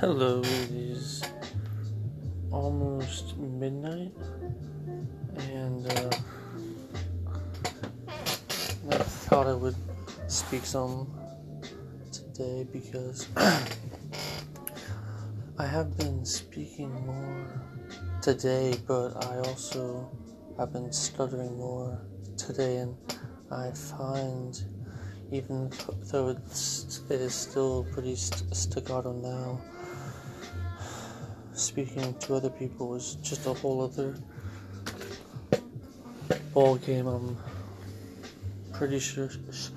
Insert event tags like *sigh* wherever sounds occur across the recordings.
Hello, it is almost midnight, and uh, I thought I would speak some today because *clears throat* I have been speaking more today, but I also have been stuttering more today, and I find even though it's it is still pretty st- staccato now speaking to other people was just a whole other ball game i'm pretty sure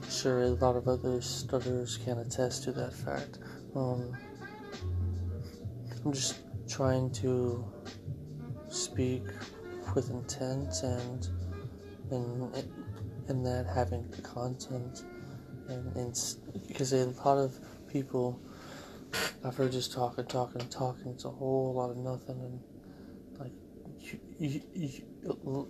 sure a lot of other stutterers can attest to that fact. Um, i'm just trying to speak with intent and and in that having content and, and because a lot of people I've heard just talking, talking, talking. It's a whole lot of nothing, and like you, you, you,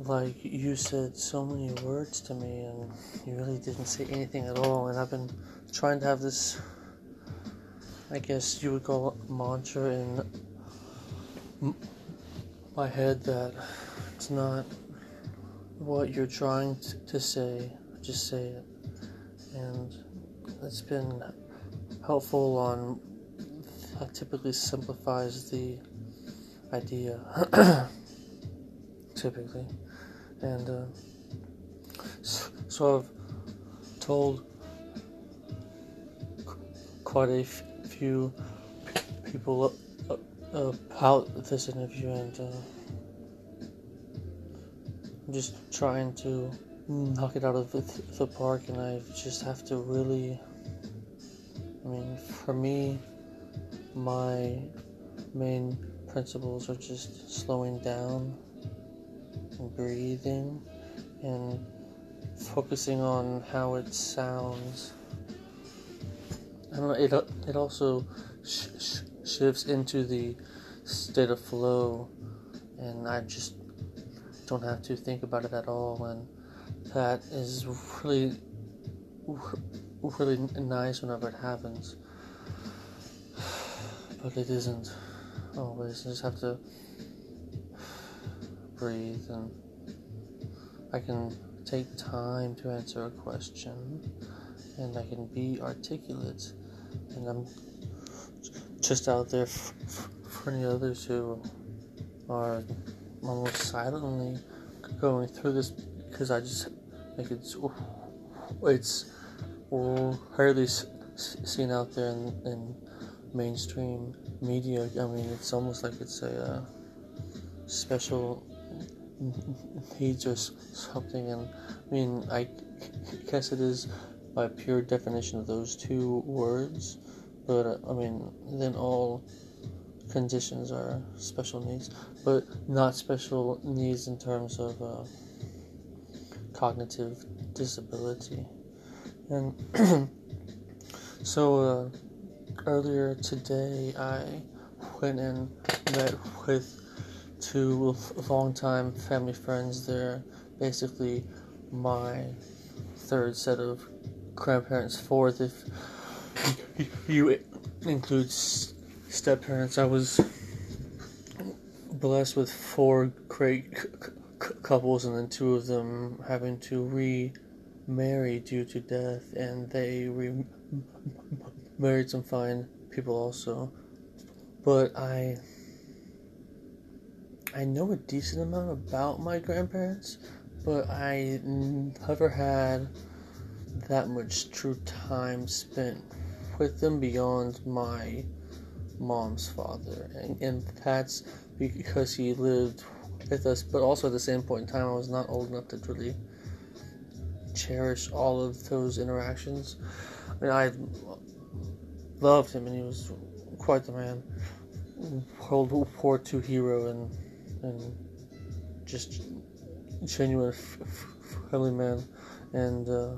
like you said so many words to me, and you really didn't say anything at all. And I've been trying to have this, I guess you would call it mantra in my head that it's not what you're trying to say, just say it and it's been helpful on typically simplifies the idea *coughs* typically and uh, so, I've told quite a f- few people about this interview and uh, I'm just trying to knock it out of the, the park, and I just have to really. I mean, for me, my main principles are just slowing down and breathing and focusing on how it sounds. I don't know, it, it also sh- sh- shifts into the state of flow, and I just don't have to think about it at all. And that is really, really nice whenever it happens. *sighs* But it isn't always. I just have to *sighs* breathe and I can take time to answer a question and I can be articulate and I'm just out there for any others who are almost silently going through this because I just like it's it's hardly seen out there in, in, mainstream media. I mean, it's almost like it's a uh, special needs or something. And I mean, I guess it is by pure definition of those two words. But uh, I mean, then all conditions are special needs, but not special needs in terms of. Uh, cognitive disability. And *clears throat* so uh, earlier today, I went and met with two longtime family friends. They're basically my third set of grandparents, fourth if you include step parents. I was blessed with four great couples, and then two of them having to remarry due to death, and they remarried some fine people also. But I I know a decent amount about my grandparents, but I never had that much true time spent with them beyond my mom's father, and, and that's because he lived with us, but also at the same point in time, I was not old enough to really cherish all of those interactions. I mean, I loved him, and he was quite the man, World War II hero, and and just genuine friendly man, and uh,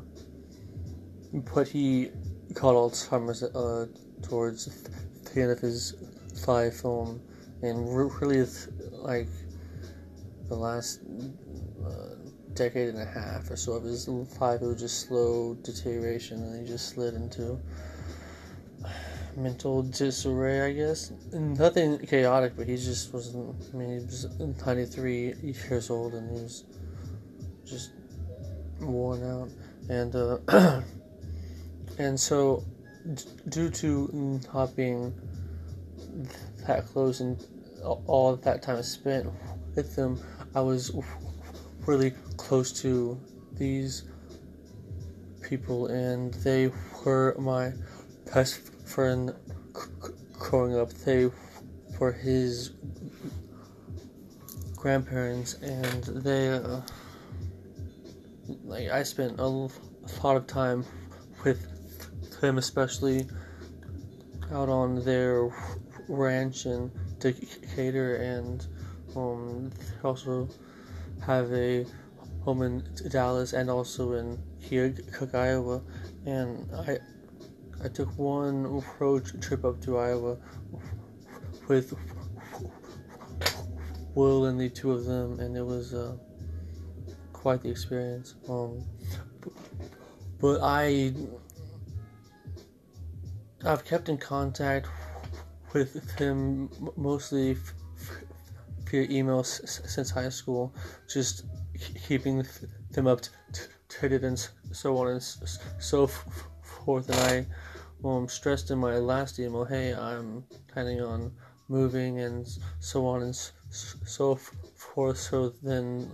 but he caught Alzheimer's uh, towards the end of his life, um, and really like the last decade and a half or so of his life, it was just slow deterioration, and he just slid into mental disarray, I guess. Nothing chaotic, but he just wasn't. I mean, he was 93 years old and he was just worn out, and uh, *clears throat* and so d- due to not being that close and all that time spent with them, I was really close to these people, and they were my best friend growing up. They were his grandparents, and they uh, like I spent a, lot of time with them, especially out on their ranch in Decatur, and um, also have a home in Dallas and also in here, Keokuk, Iowa, and I I took one road trip up to Iowa with Will and the two of them, and it was uh, quite the experience. Um, but I I've kept in contact with him mostly via email since high school, just keeping them up to date and so on and so forth. And I um, stressed in my last email, hey, I'm planning on moving and so on and so forth. So then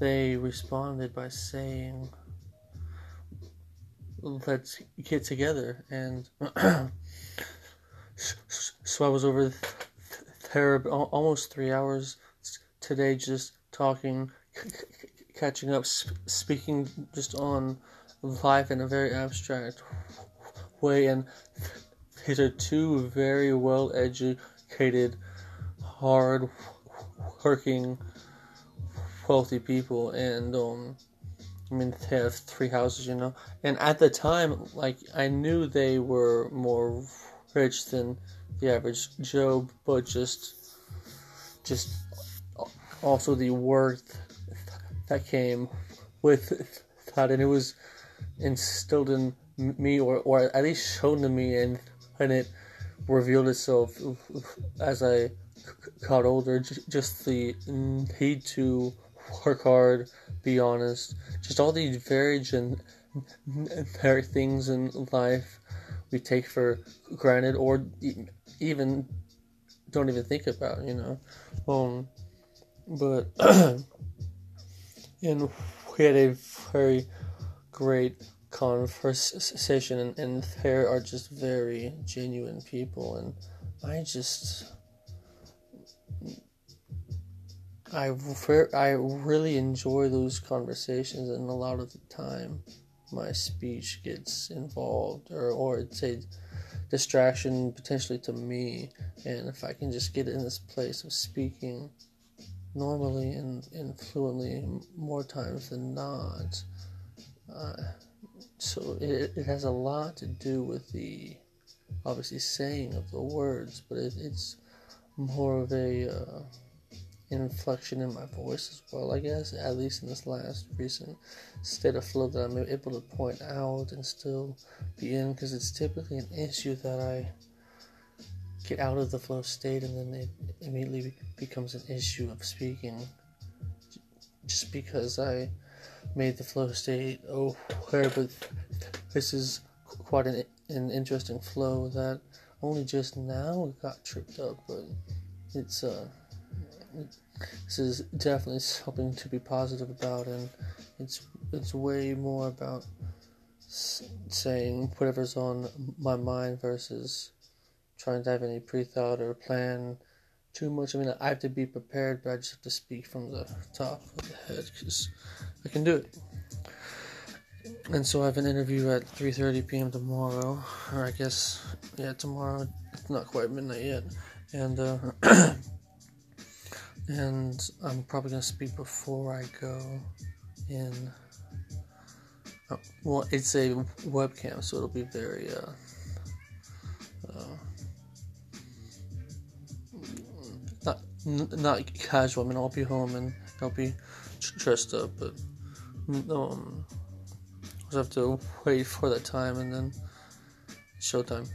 they responded by saying, let's get together. And *clears throat* so I was over almost three hours today just talking, catching up, speaking just on life in a very abstract way. And these are two very well educated, hard working, wealthy people. And, um, I mean, they have three houses, you know. And at the time, like, I knew they were more rich than the average Joe, but just, just also the worth that came with that, and it was instilled in me, or or at least shown to me, and and it revealed itself as I got older. Just the need to work hard, be honest, just all these very generic things in life we take for granted, or even don't even think about, you know. Um, but *clears throat* and we had a very great conversation, and, and there are just very genuine people, and I just. I, I really enjoy those conversations, and a lot of the time, my speech gets involved, or, or it's a distraction potentially to me. And if I can just get in this place of speaking normally and, and fluently more times than not, uh, so it, it has a lot to do with the obviously saying of the words, but it, it's more of a uh, inflection in my voice as well, I guess, at least in this last recent state of flow that I'm able to point out and still be in, because it's typically an issue that I get out of the flow state and then it immediately becomes an issue of speaking. Just because I made the flow state aware, but this is quite an, an interesting flow that only just now got tripped up, but it's uh this is definitely something to be positive about, and it's it's way more about saying whatever's on my mind versus trying to have any pre-thought or plan too much. I mean, I have to be prepared, but I just have to speak from the top of the head because I can do it. And so I have an interview at 3:30 p.m. tomorrow, or I guess yeah, tomorrow. It's not quite midnight yet, and. Uh, *clears throat* and I'm probably gonna speak before I go in. Oh, well, it's a webcam, so it'll be very uh, uh, not not casual. I mean, I'll be home and I'll be dressed up, but um, I have to wait for that time and then showtime.